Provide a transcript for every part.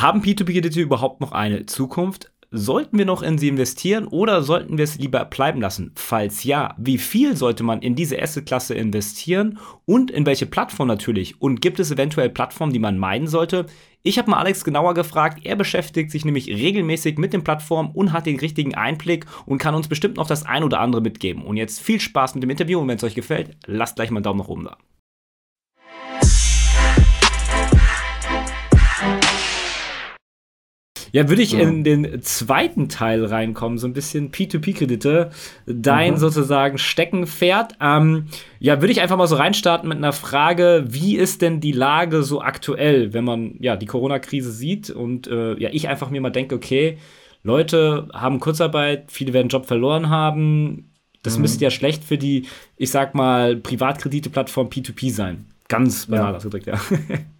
Haben P2P-Kredite überhaupt noch eine Zukunft? Sollten wir noch in sie investieren oder sollten wir es lieber bleiben lassen? Falls ja, wie viel sollte man in diese Asset-Klasse investieren und in welche Plattform natürlich? Und gibt es eventuell Plattformen, die man meiden sollte? Ich habe mal Alex genauer gefragt. Er beschäftigt sich nämlich regelmäßig mit den Plattformen und hat den richtigen Einblick und kann uns bestimmt noch das ein oder andere mitgeben. Und jetzt viel Spaß mit dem Interview und wenn es euch gefällt, lasst gleich mal einen Daumen nach oben da. Ja, würde ich ja. in den zweiten Teil reinkommen, so ein bisschen P2P-Kredite, dein mhm. sozusagen Steckenpferd. Ähm, ja, würde ich einfach mal so reinstarten mit einer Frage, wie ist denn die Lage so aktuell, wenn man ja die Corona-Krise sieht und äh, ja, ich einfach mir mal denke, okay, Leute haben Kurzarbeit, viele werden Job verloren haben. Das mhm. müsste ja schlecht für die, ich sag mal, Privatkredite-Plattform P2P sein. Ganz banal ja. ausgedrückt, ja.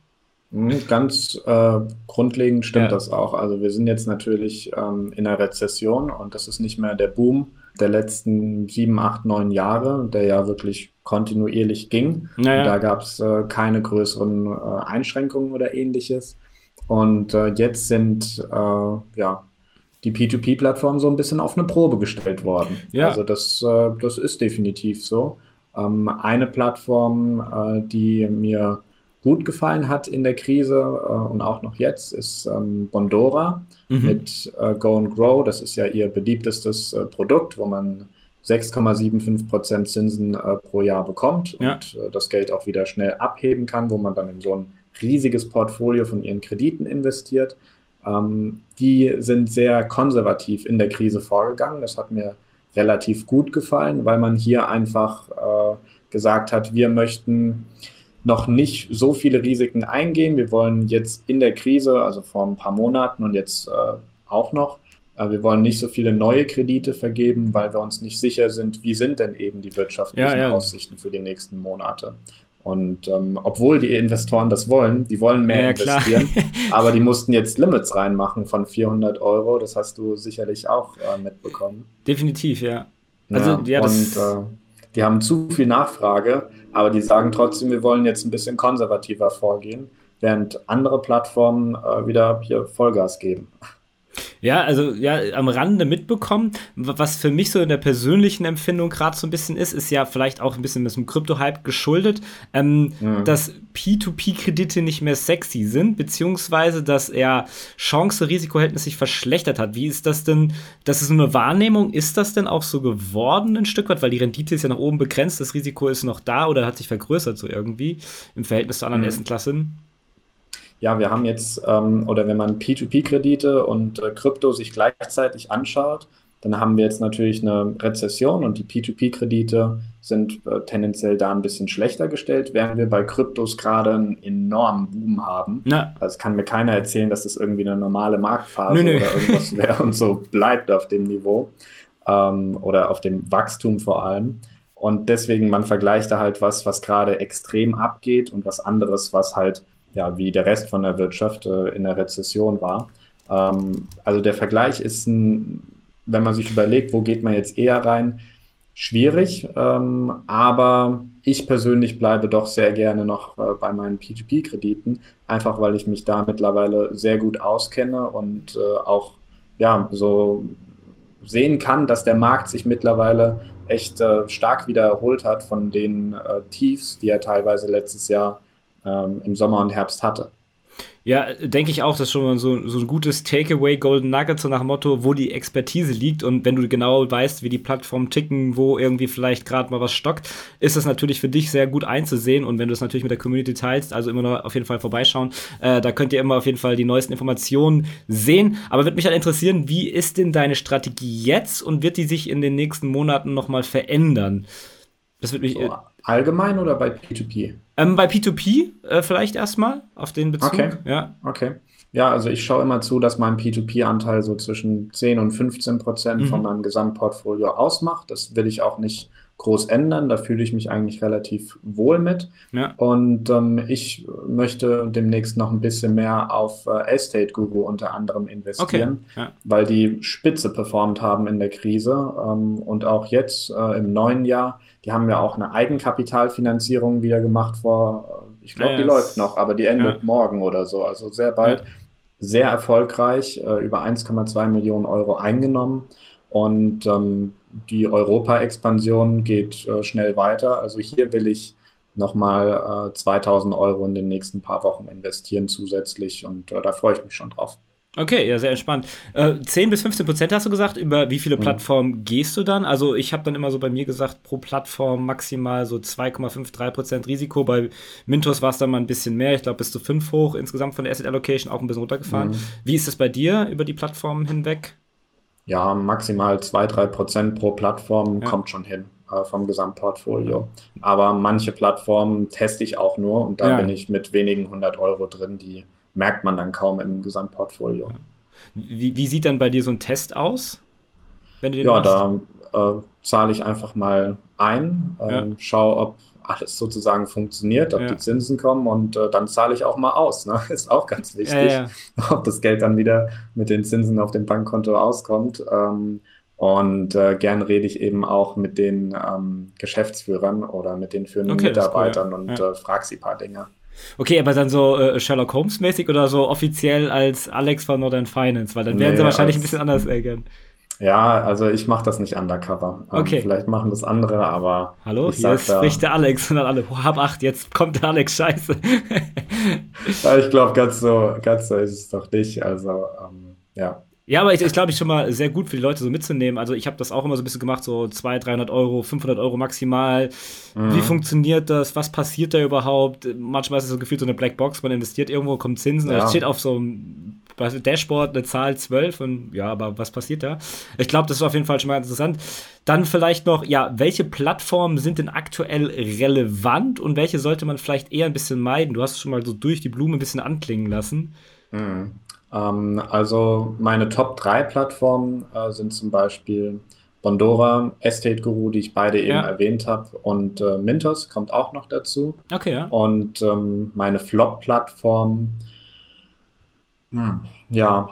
Ganz äh, grundlegend stimmt ja. das auch. Also wir sind jetzt natürlich ähm, in einer Rezession und das ist nicht mehr der Boom der letzten sieben, acht, neun Jahre, der ja wirklich kontinuierlich ging. Naja. Da gab es äh, keine größeren äh, Einschränkungen oder ähnliches. Und äh, jetzt sind äh, ja die P2P-Plattformen so ein bisschen auf eine Probe gestellt worden. Ja. Also das, äh, das ist definitiv so. Ähm, eine Plattform, die mir gut gefallen hat in der Krise äh, und auch noch jetzt, ist ähm, Bondora mhm. mit äh, Go and Grow. Das ist ja ihr beliebtestes äh, Produkt, wo man 6,75% Zinsen äh, pro Jahr bekommt ja. und äh, das Geld auch wieder schnell abheben kann, wo man dann in so ein riesiges Portfolio von ihren Krediten investiert. Ähm, die sind sehr konservativ in der Krise vorgegangen. Das hat mir relativ gut gefallen, weil man hier einfach äh, gesagt hat, wir möchten noch nicht so viele Risiken eingehen. Wir wollen jetzt in der Krise, also vor ein paar Monaten und jetzt äh, auch noch, äh, wir wollen nicht so viele neue Kredite vergeben, weil wir uns nicht sicher sind, wie sind denn eben die wirtschaftlichen ja, ja. Aussichten für die nächsten Monate. Und ähm, obwohl die Investoren das wollen, die wollen mehr ja, investieren, aber die mussten jetzt Limits reinmachen von 400 Euro. Das hast du sicherlich auch äh, mitbekommen. Definitiv, ja. Also, ja, und äh, die haben zu viel Nachfrage aber die sagen trotzdem, wir wollen jetzt ein bisschen konservativer vorgehen, während andere Plattformen äh, wieder hier Vollgas geben. Ja, also ja, am Rande mitbekommen. Was für mich so in der persönlichen Empfindung gerade so ein bisschen ist, ist ja vielleicht auch ein bisschen mit dem Krypto-Hype geschuldet, ähm, mhm. dass P2P-Kredite nicht mehr sexy sind, beziehungsweise dass er Chance-Risiko-Verhältnis sich verschlechtert hat. Wie ist das denn? Das ist nur eine Wahrnehmung. Ist das denn auch so geworden ein Stück weit? Weil die Rendite ist ja nach oben begrenzt, das Risiko ist noch da oder hat sich vergrößert so irgendwie im Verhältnis zu anderen mhm. ersten Klassen? Ja, wir haben jetzt, ähm, oder wenn man P2P-Kredite und äh, Krypto sich gleichzeitig anschaut, dann haben wir jetzt natürlich eine Rezession und die P2P-Kredite sind äh, tendenziell da ein bisschen schlechter gestellt, während wir bei Kryptos gerade einen enormen Boom haben. Ja. Also kann mir keiner erzählen, dass das irgendwie eine normale Marktphase nö, nö. oder irgendwas wäre und so bleibt auf dem Niveau ähm, oder auf dem Wachstum vor allem. Und deswegen, man vergleicht da halt was, was gerade extrem abgeht und was anderes, was halt ja, wie der Rest von der Wirtschaft äh, in der Rezession war. Ähm, also der Vergleich ist, ein, wenn man sich überlegt, wo geht man jetzt eher rein, schwierig. Ähm, aber ich persönlich bleibe doch sehr gerne noch äh, bei meinen P2P-Krediten, einfach weil ich mich da mittlerweile sehr gut auskenne und äh, auch ja, so sehen kann, dass der Markt sich mittlerweile echt äh, stark wiederholt hat von den äh, Tiefs, die er teilweise letztes Jahr ähm, im Sommer und Herbst hatte. Ja, denke ich auch, das ist schon mal so, so ein gutes Takeaway Golden Nuggets, so nach Motto, wo die Expertise liegt und wenn du genau weißt, wie die Plattformen ticken, wo irgendwie vielleicht gerade mal was stockt, ist das natürlich für dich sehr gut einzusehen und wenn du es natürlich mit der Community teilst, also immer noch auf jeden Fall vorbeischauen, äh, da könnt ihr immer auf jeden Fall die neuesten Informationen sehen. Aber würde mich halt interessieren, wie ist denn deine Strategie jetzt und wird die sich in den nächsten Monaten nochmal verändern? Das wird mich. So, allgemein oder bei P2P? Ähm, bei P2P äh, vielleicht erstmal auf den Bezug. Okay. Ja. okay. Ja, also ich schaue immer zu, dass mein P2P-Anteil so zwischen 10 und 15 Prozent mhm. von meinem Gesamtportfolio ausmacht. Das will ich auch nicht groß ändern. Da fühle ich mich eigentlich relativ wohl mit. Ja. Und ähm, ich möchte demnächst noch ein bisschen mehr auf äh, Estate Guru unter anderem investieren, okay. ja. weil die Spitze performt haben in der Krise ähm, und auch jetzt äh, im neuen Jahr. Die haben ja auch eine Eigenkapitalfinanzierung wieder gemacht vor, äh, ich glaube, ja, die läuft noch, aber die endet morgen oder so, also sehr bald. sehr erfolgreich, äh, über 1,2 Millionen Euro eingenommen. Und ähm, die Europa-Expansion geht äh, schnell weiter. Also hier will ich nochmal äh, 2000 Euro in den nächsten paar Wochen investieren zusätzlich und äh, da freue ich mich schon drauf. Okay, ja, sehr entspannt. Äh, 10 bis 15 Prozent hast du gesagt. Über wie viele mhm. Plattformen gehst du dann? Also, ich habe dann immer so bei mir gesagt, pro Plattform maximal so 2,53 Prozent Risiko. Bei Mintos war es dann mal ein bisschen mehr. Ich glaube, bis zu 5 hoch insgesamt von der Asset Allocation auch ein bisschen runtergefahren. Mhm. Wie ist das bei dir über die Plattformen hinweg? Ja, maximal 2, 3 Prozent pro Plattform ja. kommt schon hin äh, vom Gesamtportfolio. Aber manche Plattformen teste ich auch nur und da ja. bin ich mit wenigen hundert Euro drin, die merkt man dann kaum im Gesamtportfolio. Wie, wie sieht dann bei dir so ein Test aus? Wenn du den ja, machst? da äh, zahle ich einfach mal ein, äh, schaue, ob alles sozusagen funktioniert, ob ja. die Zinsen kommen und äh, dann zahle ich auch mal aus. Ne? Ist auch ganz wichtig, ja, ob das Geld dann wieder mit den Zinsen auf dem Bankkonto auskommt. Ähm, und äh, gern rede ich eben auch mit den ähm, Geschäftsführern oder mit den führenden okay, Mitarbeitern cool, und äh, frage sie ein paar Dinge. Okay, aber dann so äh, Sherlock Holmes-mäßig oder so offiziell als Alex von Northern Finance, weil dann werden nee, sie wahrscheinlich als, ein bisschen anders reagieren. Ja, also ich mache das nicht undercover. Ähm, okay. vielleicht machen das andere, aber. Hallo, hier ist, spricht der Alex und dann alle, oh, hab acht, jetzt kommt der Alex, scheiße. ich glaube, ganz so, ganz so ist es doch nicht. Also, ähm, ja. Ja, aber ich, ich glaube, ich schon mal sehr gut für die Leute so mitzunehmen. Also ich habe das auch immer so ein bisschen gemacht, so 200, 300 Euro, 500 Euro maximal. Mhm. Wie funktioniert das? Was passiert da überhaupt? Manchmal ist es so gefühlt so eine Blackbox, man investiert irgendwo, kommt Zinsen, ja. steht auf so einem Dashboard eine Zahl 12 und ja, aber was passiert da? Ich glaube, das ist auf jeden Fall schon mal interessant. Dann vielleicht noch, ja, welche Plattformen sind denn aktuell relevant und welche sollte man vielleicht eher ein bisschen meiden? Du hast es schon mal so durch die Blume ein bisschen anklingen lassen. Mhm. Ähm, also meine Top 3 Plattformen äh, sind zum Beispiel Bondora, Estate Guru, die ich beide eben ja. erwähnt habe, und äh, Mintos kommt auch noch dazu. Okay, ja. Und ähm, meine Flop-Plattform, hm, ja,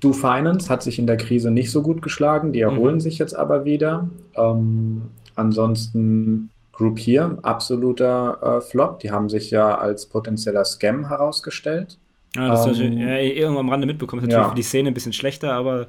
Do Finance hat sich in der Krise nicht so gut geschlagen, die erholen mhm. sich jetzt aber wieder. Ähm, ansonsten Group hier, absoluter äh, Flop, die haben sich ja als potenzieller Scam herausgestellt. Ja, das ähm, ja, irgendwo am Rande mitbekommen. Ist natürlich ja. für die Szene ein bisschen schlechter, aber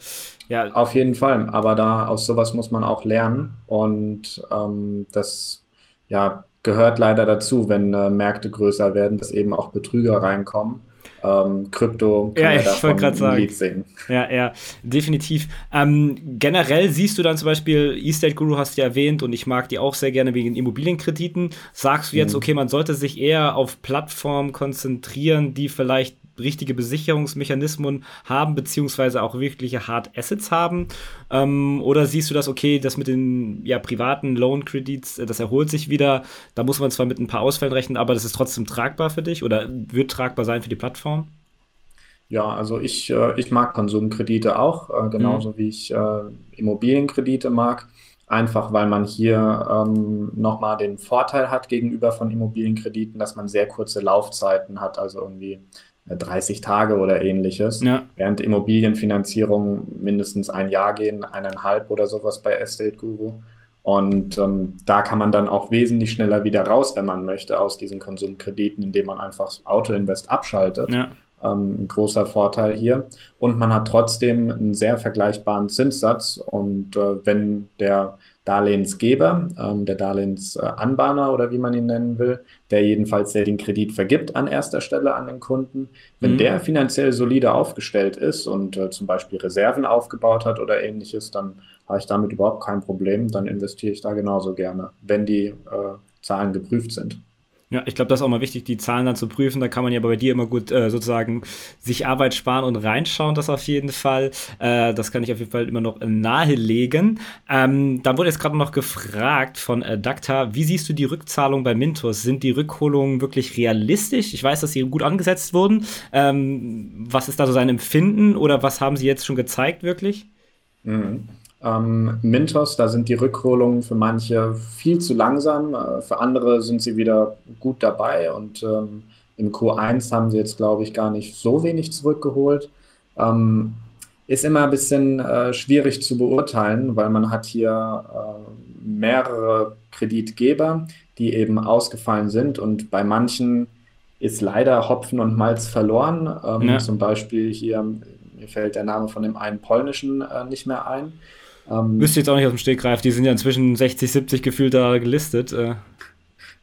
ja. Auf jeden Fall. Aber da aus sowas muss man auch lernen. Und ähm, das ja, gehört leider dazu, wenn äh, Märkte größer werden, dass eben auch Betrüger reinkommen ähm, Krypto ja, ja ich wollte gerade sagen. Ja, ja, definitiv. Ähm, generell siehst du dann zum Beispiel, E-State Guru hast du ja erwähnt und ich mag die auch sehr gerne wegen Immobilienkrediten. Sagst du jetzt, mhm. okay, man sollte sich eher auf Plattformen konzentrieren, die vielleicht richtige Besicherungsmechanismen haben, beziehungsweise auch wirkliche Hard Assets haben? Ähm, oder siehst du das, okay, das mit den ja, privaten Loan-Kredits, äh, das erholt sich wieder, da muss man zwar mit ein paar Ausfällen rechnen, aber das ist trotzdem tragbar für dich oder wird tragbar sein für die Plattform? Ja, also ich, äh, ich mag Konsumkredite auch, äh, genauso mhm. wie ich äh, Immobilienkredite mag. Einfach weil man hier ähm, nochmal den Vorteil hat gegenüber von Immobilienkrediten, dass man sehr kurze Laufzeiten hat, also irgendwie 30 Tage oder ähnliches, ja. während Immobilienfinanzierung mindestens ein Jahr gehen, eineinhalb oder sowas bei Estate Guru. Und ähm, da kann man dann auch wesentlich schneller wieder raus, wenn man möchte, aus diesen Konsumkrediten, indem man einfach Autoinvest abschaltet. Ja. Ähm, ein großer Vorteil hier. Und man hat trotzdem einen sehr vergleichbaren Zinssatz. Und äh, wenn der Darlehensgeber, ähm, der Darlehensanbahner oder wie man ihn nennen will, der jedenfalls der den Kredit vergibt an erster Stelle an den Kunden. Wenn mhm. der finanziell solide aufgestellt ist und äh, zum Beispiel Reserven aufgebaut hat oder ähnliches, dann habe ich damit überhaupt kein Problem. Dann investiere ich da genauso gerne, wenn die äh, Zahlen geprüft sind. Ja, ich glaube, das ist auch mal wichtig, die Zahlen dann zu prüfen. Da kann man ja bei dir immer gut äh, sozusagen sich Arbeit sparen und reinschauen, das auf jeden Fall. Äh, das kann ich auf jeden Fall immer noch nahelegen. Ähm, dann wurde jetzt gerade noch gefragt von äh, Dakta, wie siehst du die Rückzahlung bei Mintos? Sind die Rückholungen wirklich realistisch? Ich weiß, dass sie gut angesetzt wurden. Ähm, was ist da so sein Empfinden oder was haben sie jetzt schon gezeigt wirklich? Mhm. Ähm, Mintos, da sind die Rückholungen für manche viel zu langsam, äh, für andere sind sie wieder gut dabei und ähm, im Q1 haben sie jetzt, glaube ich, gar nicht so wenig zurückgeholt. Ähm, ist immer ein bisschen äh, schwierig zu beurteilen, weil man hat hier äh, mehrere Kreditgeber, die eben ausgefallen sind und bei manchen ist leider Hopfen und Malz verloren. Ähm, ja. Zum Beispiel hier, mir fällt der Name von dem einen polnischen äh, nicht mehr ein. Ähm, Müsste jetzt auch nicht aus dem Stegreif, die sind ja inzwischen 60, 70 gefühlt da gelistet. Äh.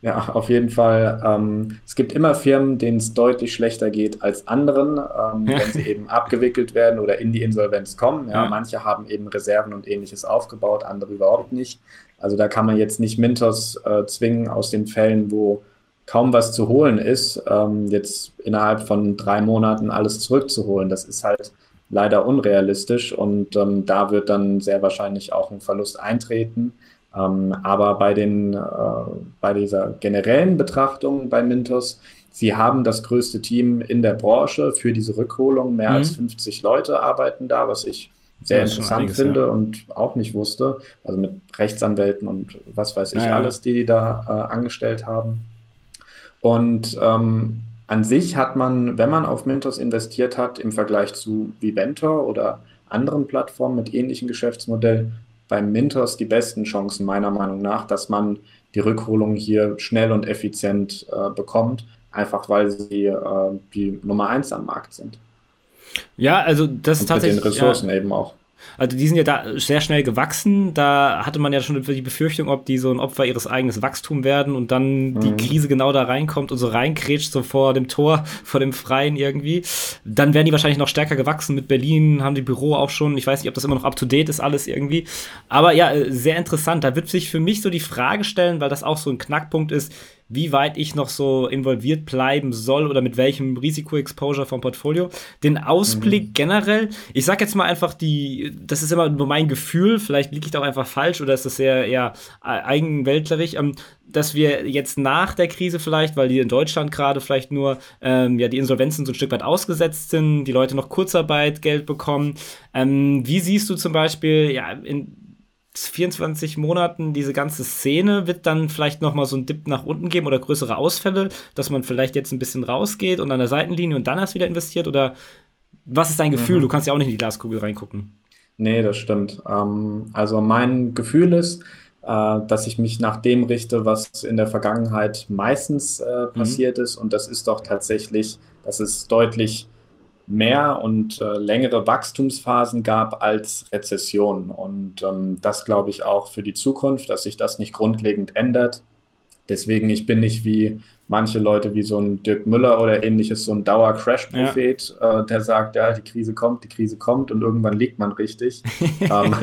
Ja, auf jeden Fall. Ähm, es gibt immer Firmen, denen es deutlich schlechter geht als anderen, ähm, ja. wenn sie eben abgewickelt werden oder in die Insolvenz kommen. Ja, ja. Manche haben eben Reserven und ähnliches aufgebaut, andere überhaupt nicht. Also da kann man jetzt nicht Mintos äh, zwingen aus den Fällen, wo kaum was zu holen ist, ähm, jetzt innerhalb von drei Monaten alles zurückzuholen. Das ist halt leider unrealistisch und ähm, da wird dann sehr wahrscheinlich auch ein Verlust eintreten. Ähm, aber bei, den, äh, bei dieser generellen Betrachtung bei Mintos, sie haben das größte Team in der Branche für diese Rückholung. Mehr mhm. als 50 Leute arbeiten da, was ich sehr interessant einiges, finde ja. und auch nicht wusste. Also mit Rechtsanwälten und was weiß ich ja, alles, die die da äh, angestellt haben. Und ähm, an sich hat man, wenn man auf Mintos investiert hat, im Vergleich zu Viventor oder anderen Plattformen mit ähnlichem Geschäftsmodell, beim Mintos die besten Chancen meiner Meinung nach, dass man die Rückholung hier schnell und effizient äh, bekommt, einfach weil sie äh, die Nummer eins am Markt sind. Ja, also das ist tatsächlich. Mit den Ressourcen ja, eben auch. Also die sind ja da sehr schnell gewachsen. Da hatte man ja schon die Befürchtung, ob die so ein Opfer ihres eigenen Wachstums werden und dann mhm. die Krise genau da reinkommt und so reinkrätscht, so vor dem Tor, vor dem Freien irgendwie. Dann werden die wahrscheinlich noch stärker gewachsen. Mit Berlin haben die Büro auch schon. Ich weiß nicht, ob das immer noch up to date ist, alles irgendwie. Aber ja, äh, sehr interessant. Da wird sich für mich so die Frage stellen, weil das auch so ein Knackpunkt ist wie weit ich noch so involviert bleiben soll oder mit welchem Risiko-Exposure vom Portfolio. Den Ausblick mhm. generell, ich sag jetzt mal einfach die, das ist immer nur mein Gefühl, vielleicht liege ich da auch einfach falsch oder ist das sehr eher eigenweltlerig, ähm, dass wir jetzt nach der Krise vielleicht, weil die in Deutschland gerade vielleicht nur ähm, ja die Insolvenzen so ein Stück weit ausgesetzt sind, die Leute noch Kurzarbeit Geld bekommen. Ähm, wie siehst du zum Beispiel ja in 24 Monaten diese ganze Szene wird dann vielleicht noch mal so ein Dip nach unten geben oder größere Ausfälle, dass man vielleicht jetzt ein bisschen rausgeht und an der Seitenlinie und dann erst wieder investiert oder was ist dein Gefühl? Mhm. Du kannst ja auch nicht in die Glaskugel reingucken. Nee, das stimmt. Ähm, also mein Gefühl ist, äh, dass ich mich nach dem richte, was in der Vergangenheit meistens äh, mhm. passiert mhm. ist und das ist doch tatsächlich, dass es deutlich mehr und äh, längere Wachstumsphasen gab als Rezession. Und ähm, das glaube ich auch für die Zukunft, dass sich das nicht grundlegend ändert. Deswegen, ich bin nicht wie manche Leute, wie so ein Dirk Müller oder ähnliches, so ein Dauer-Crash-Prophet, ja. äh, der sagt, ja, die Krise kommt, die Krise kommt und irgendwann liegt man richtig. ähm,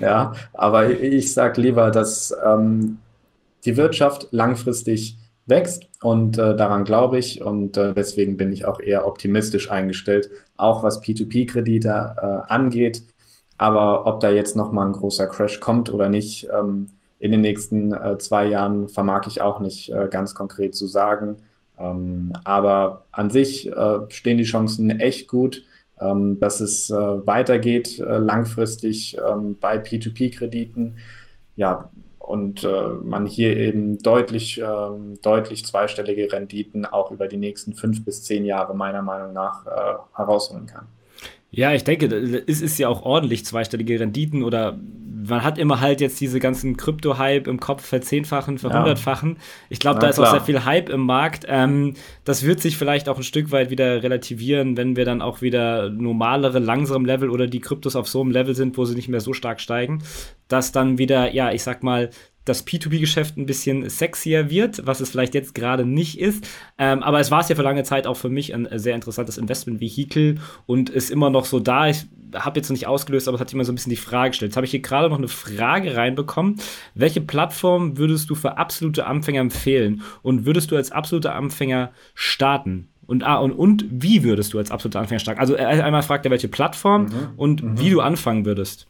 ja. ja. aber ich sage lieber, dass ähm, die Wirtschaft langfristig wächst und äh, daran glaube ich und äh, deswegen bin ich auch eher optimistisch eingestellt, auch was P2P-Kredite äh, angeht. Aber ob da jetzt nochmal ein großer Crash kommt oder nicht, ähm, in den nächsten äh, zwei Jahren vermag ich auch nicht äh, ganz konkret zu sagen. Ähm, aber an sich äh, stehen die Chancen echt gut, ähm, dass es weitergeht langfristig ähm, bei P2P-Krediten. Ja, und äh, man hier eben deutlich, äh, deutlich zweistellige Renditen auch über die nächsten fünf bis zehn Jahre meiner Meinung nach äh, herausholen kann. Ja, ich denke, es ist ja auch ordentlich zweistellige Renditen oder man hat immer halt jetzt diese ganzen Krypto-Hype im Kopf verzehnfachen, verhundertfachen. Ja. Ich glaube, da ist klar. auch sehr viel Hype im Markt. Ähm, das wird sich vielleicht auch ein Stück weit wieder relativieren, wenn wir dann auch wieder normalere, langsamere Level oder die Kryptos auf so einem Level sind, wo sie nicht mehr so stark steigen, dass dann wieder, ja, ich sag mal, das P2B-Geschäft ein bisschen sexier wird, was es vielleicht jetzt gerade nicht ist. Ähm, aber es war es ja für lange Zeit auch für mich ein sehr interessantes Investment-Vehikel und ist immer noch so da. Ich habe jetzt noch nicht ausgelöst, aber es hat immer so ein bisschen die Frage gestellt. Jetzt habe ich hier gerade noch eine Frage reinbekommen. Welche Plattform würdest du für absolute Anfänger empfehlen? Und würdest du als absoluter Anfänger starten? Und, ah, und, und wie würdest du als absoluter Anfänger starten? Also äh, einmal fragt er, welche Plattform mhm. und mhm. wie du anfangen würdest.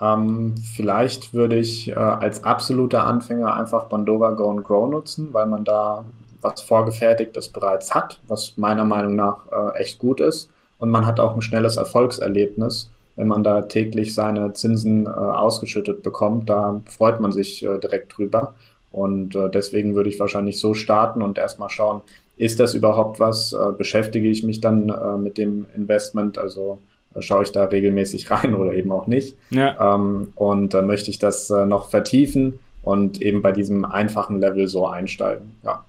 Ähm, vielleicht würde ich äh, als absoluter Anfänger einfach Bandova Go and Grow nutzen, weil man da was Vorgefertigtes bereits hat, was meiner Meinung nach äh, echt gut ist. Und man hat auch ein schnelles Erfolgserlebnis, wenn man da täglich seine Zinsen äh, ausgeschüttet bekommt. Da freut man sich äh, direkt drüber. Und äh, deswegen würde ich wahrscheinlich so starten und erstmal schauen, ist das überhaupt was? Äh, beschäftige ich mich dann mit dem Investment? Also schaue ich da regelmäßig rein oder eben auch nicht. Ja. Ähm, und dann möchte ich das äh, noch vertiefen und eben bei diesem einfachen Level so einsteigen. Ja.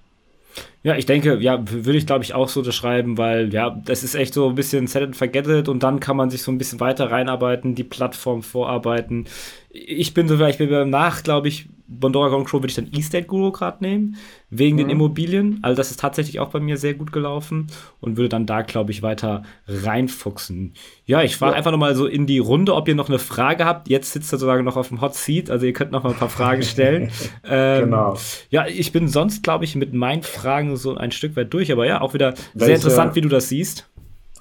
Ja, ich denke, ja, würde ich glaube ich auch so schreiben, weil ja, das ist echt so ein bisschen set and forget it und dann kann man sich so ein bisschen weiter reinarbeiten, die Plattform vorarbeiten. Ich bin so, ich bin danach, glaube ich, Bondora Gone Crow würde ich dann E-State Guru gerade nehmen, wegen mhm. den Immobilien. Also das ist tatsächlich auch bei mir sehr gut gelaufen und würde dann da, glaube ich, weiter reinfuchsen. Ja, ich frage ja. einfach nochmal so in die Runde, ob ihr noch eine Frage habt. Jetzt sitzt er sozusagen noch auf dem Hot Seat, also ihr könnt noch mal ein paar Fragen stellen. ähm, genau. Ja, ich bin sonst, glaube ich, mit meinen Fragen so ein Stück weit durch, aber ja, auch wieder Welche, sehr interessant, wie du das siehst.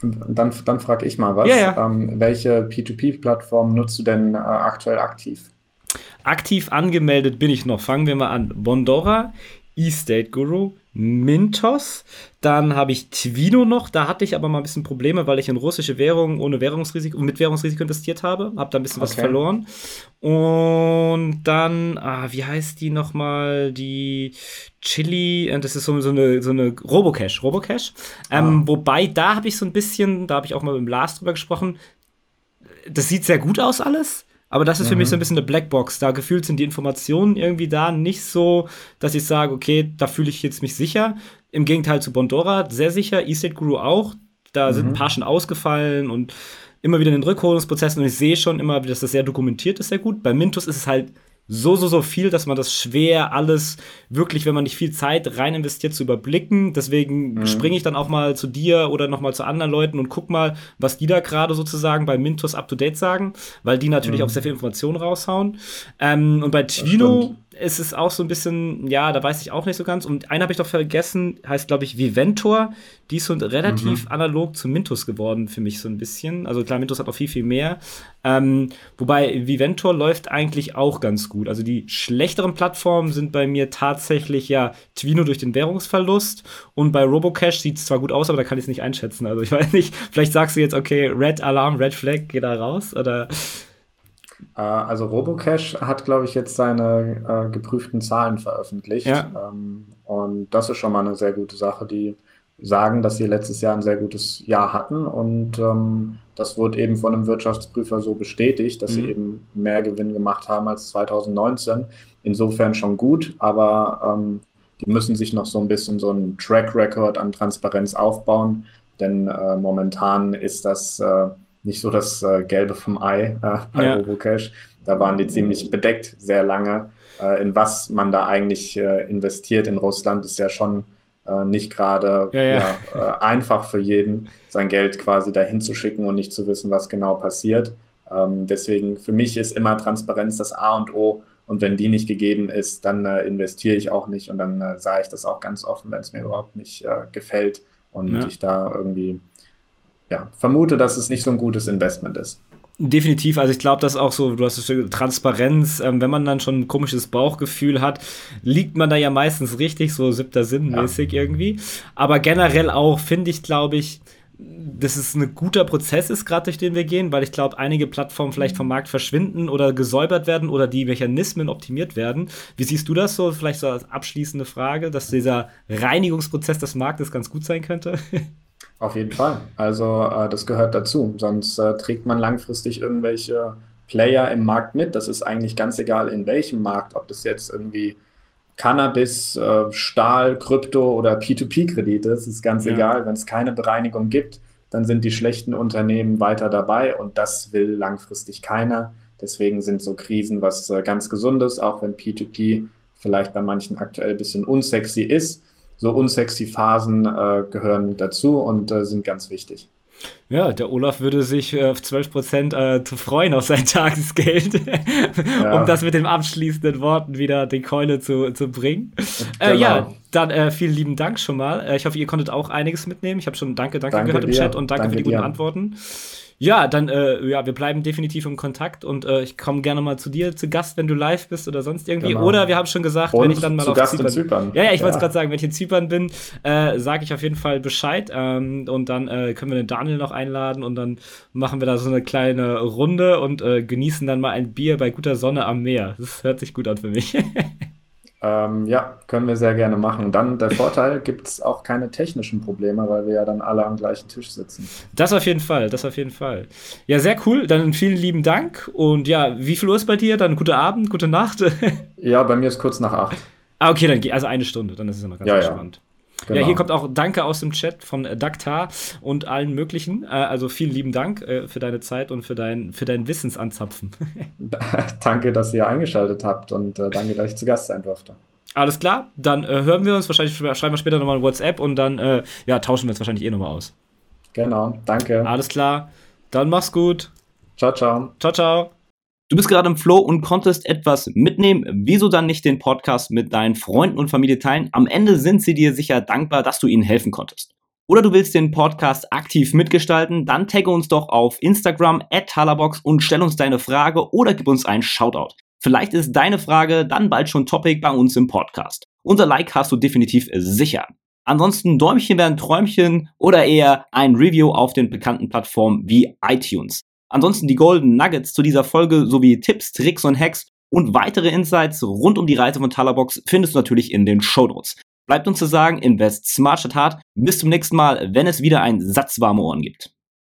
Dann, dann frage ich mal was. Ja, ja. Ähm, welche P2P-Plattform nutzt du denn äh, aktuell aktiv? Aktiv angemeldet bin ich noch. Fangen wir mal an. Bondora, E-State Guru, Mintos. Dann habe ich Twino noch. Da hatte ich aber mal ein bisschen Probleme, weil ich in russische Währung ohne Währungsrisiko, mit Währungsrisiko investiert habe. Habe da ein bisschen okay. was verloren. Und dann, ah, wie heißt die nochmal? Die Chili, das ist so, so, eine, so eine Robocash. Robocash. Ähm, ah. Wobei, da habe ich so ein bisschen, da habe ich auch mal mit dem Lars drüber gesprochen. Das sieht sehr gut aus alles. Aber das ist mhm. für mich so ein mhm. bisschen eine Blackbox. Da gefühlt sind die Informationen irgendwie da nicht so, dass ich sage, okay, da fühle ich jetzt mich sicher. Im Gegenteil zu Bondora, sehr sicher, E-State Guru auch. Da mhm. sind ein paar schon ausgefallen und immer wieder in den Rückholungsprozessen und ich sehe schon immer, dass das sehr dokumentiert ist, sehr gut. Bei Mintus ist es halt so, so, so viel, dass man das schwer alles wirklich, wenn man nicht viel Zeit rein investiert, zu überblicken. Deswegen mhm. springe ich dann auch mal zu dir oder noch mal zu anderen Leuten und guck mal, was die da gerade sozusagen bei Mintos up to date sagen, weil die natürlich mhm. auch sehr viel Informationen raushauen. Ähm, und bei Twino ist es auch so ein bisschen, ja, da weiß ich auch nicht so ganz. Und einen habe ich doch vergessen, heißt, glaube ich, Viventor. Die ist so relativ mhm. analog zu Mintus geworden für mich so ein bisschen. Also klar, Mintus hat noch viel, viel mehr. Ähm, wobei Viventor läuft eigentlich auch ganz gut. Also die schlechteren Plattformen sind bei mir tatsächlich ja Twino durch den Währungsverlust. Und bei Robocash sieht es zwar gut aus, aber da kann ich es nicht einschätzen. Also ich weiß nicht, vielleicht sagst du jetzt, okay, Red Alarm, Red Flag, geh da raus. Oder äh, also Robocash hat, glaube ich, jetzt seine äh, geprüften Zahlen veröffentlicht. Ja. Ähm, und das ist schon mal eine sehr gute Sache. Die sagen, dass sie letztes Jahr ein sehr gutes Jahr hatten. Und ähm, das wurde eben von einem Wirtschaftsprüfer so bestätigt, dass mhm. sie eben mehr Gewinn gemacht haben als 2019. Insofern schon gut, aber ähm, die müssen sich noch so ein bisschen so einen Track Record an Transparenz aufbauen. Denn äh, momentan ist das äh, nicht so das äh, Gelbe vom Ei äh, bei ja. Robocash. Da waren die ziemlich bedeckt sehr lange. Äh, in was man da eigentlich äh, investiert in Russland ist ja schon äh, nicht gerade ja, ja. ja äh, einfach für jeden, sein Geld quasi dahin zu schicken und nicht zu wissen, was genau passiert. Ähm, deswegen für mich ist immer Transparenz das A und O. Und wenn die nicht gegeben ist, dann investiere ich auch nicht und dann sage ich das auch ganz offen, wenn es mir überhaupt nicht gefällt und ich da irgendwie ja, vermute, dass es nicht so ein gutes Investment ist. Definitiv, also ich glaube, dass auch so, du hast es Transparenz, ähm, wenn man dann schon ein komisches Bauchgefühl hat, liegt man da ja meistens richtig, so siebter Sinn mäßig ja. irgendwie. Aber generell auch finde ich, glaube ich, dass es ein guter Prozess ist, gerade durch den wir gehen, weil ich glaube, einige Plattformen vielleicht vom Markt verschwinden oder gesäubert werden oder die Mechanismen optimiert werden. Wie siehst du das so? Vielleicht so als abschließende Frage, dass dieser Reinigungsprozess des Marktes ganz gut sein könnte? Auf jeden Fall. Also äh, das gehört dazu. Sonst äh, trägt man langfristig irgendwelche Player im Markt mit. Das ist eigentlich ganz egal, in welchem Markt, ob das jetzt irgendwie Cannabis, äh, Stahl, Krypto oder P2P-Kredite ist, ist ganz ja. egal. Wenn es keine Bereinigung gibt, dann sind die schlechten Unternehmen weiter dabei und das will langfristig keiner. Deswegen sind so Krisen was äh, ganz Gesundes, auch wenn P2P vielleicht bei manchen aktuell ein bisschen unsexy ist so unsexy Phasen äh, gehören dazu und äh, sind ganz wichtig. Ja, der Olaf würde sich äh, auf 12 Prozent äh, zu freuen auf sein Tagesgeld, ja. um das mit den abschließenden Worten wieder die Keule zu, zu bringen. Genau. Äh, ja, dann äh, vielen lieben Dank schon mal. Äh, ich hoffe, ihr konntet auch einiges mitnehmen. Ich habe schon Danke, Danke, danke gehört dir. im Chat und danke, danke für die guten dir. Antworten. Ja, dann, äh, ja, wir bleiben definitiv im Kontakt und äh, ich komme gerne mal zu dir zu Gast, wenn du live bist oder sonst irgendwie. Genau. Oder wir haben schon gesagt, und wenn ich dann mal auf Gast Zypern, Zypern. Ja, ja, ich ja. wollte es gerade sagen, wenn ich in Zypern bin, äh, sage ich auf jeden Fall Bescheid ähm, und dann äh, können wir den Daniel noch einladen und dann machen wir da so eine kleine Runde und äh, genießen dann mal ein Bier bei guter Sonne am Meer. Das hört sich gut an für mich. Ähm, ja, können wir sehr gerne machen. Dann der Vorteil, gibt es auch keine technischen Probleme, weil wir ja dann alle am gleichen Tisch sitzen. Das auf jeden Fall, das auf jeden Fall. Ja, sehr cool. Dann vielen lieben Dank. Und ja, wie viel Uhr ist bei dir? Dann guten Abend, gute Nacht. ja, bei mir ist kurz nach acht. Ah, okay, dann also eine Stunde, dann ist es noch ganz ja, entspannt. Ja. Genau. Ja, hier kommt auch Danke aus dem Chat von äh, Daktar und allen möglichen. Äh, also vielen lieben Dank äh, für deine Zeit und für dein, für dein Wissensanzapfen. danke, dass ihr eingeschaltet habt und danke, dass ich zu Gast sein durfte. Alles klar, dann äh, hören wir uns. Wahrscheinlich schreiben wir später nochmal ein WhatsApp und dann äh, ja, tauschen wir uns wahrscheinlich eh nochmal aus. Genau, danke. Alles klar, dann mach's gut. Ciao, ciao. Ciao, ciao. Du bist gerade im Flow und konntest etwas mitnehmen. Wieso dann nicht den Podcast mit deinen Freunden und Familie teilen? Am Ende sind sie dir sicher dankbar, dass du ihnen helfen konntest. Oder du willst den Podcast aktiv mitgestalten? Dann tagge uns doch auf Instagram at Talabox und stell uns deine Frage oder gib uns einen Shoutout. Vielleicht ist deine Frage dann bald schon Topic bei uns im Podcast. Unser Like hast du definitiv sicher. Ansonsten Däumchen werden Träumchen oder eher ein Review auf den bekannten Plattformen wie iTunes. Ansonsten die Golden Nuggets zu dieser Folge sowie Tipps, Tricks und Hacks und weitere Insights rund um die Reise von Talabox findest du natürlich in den Show Notes. Bleibt uns zu sagen, invest smart statt hart. Bis zum nächsten Mal, wenn es wieder ein Satz warme Ohren gibt.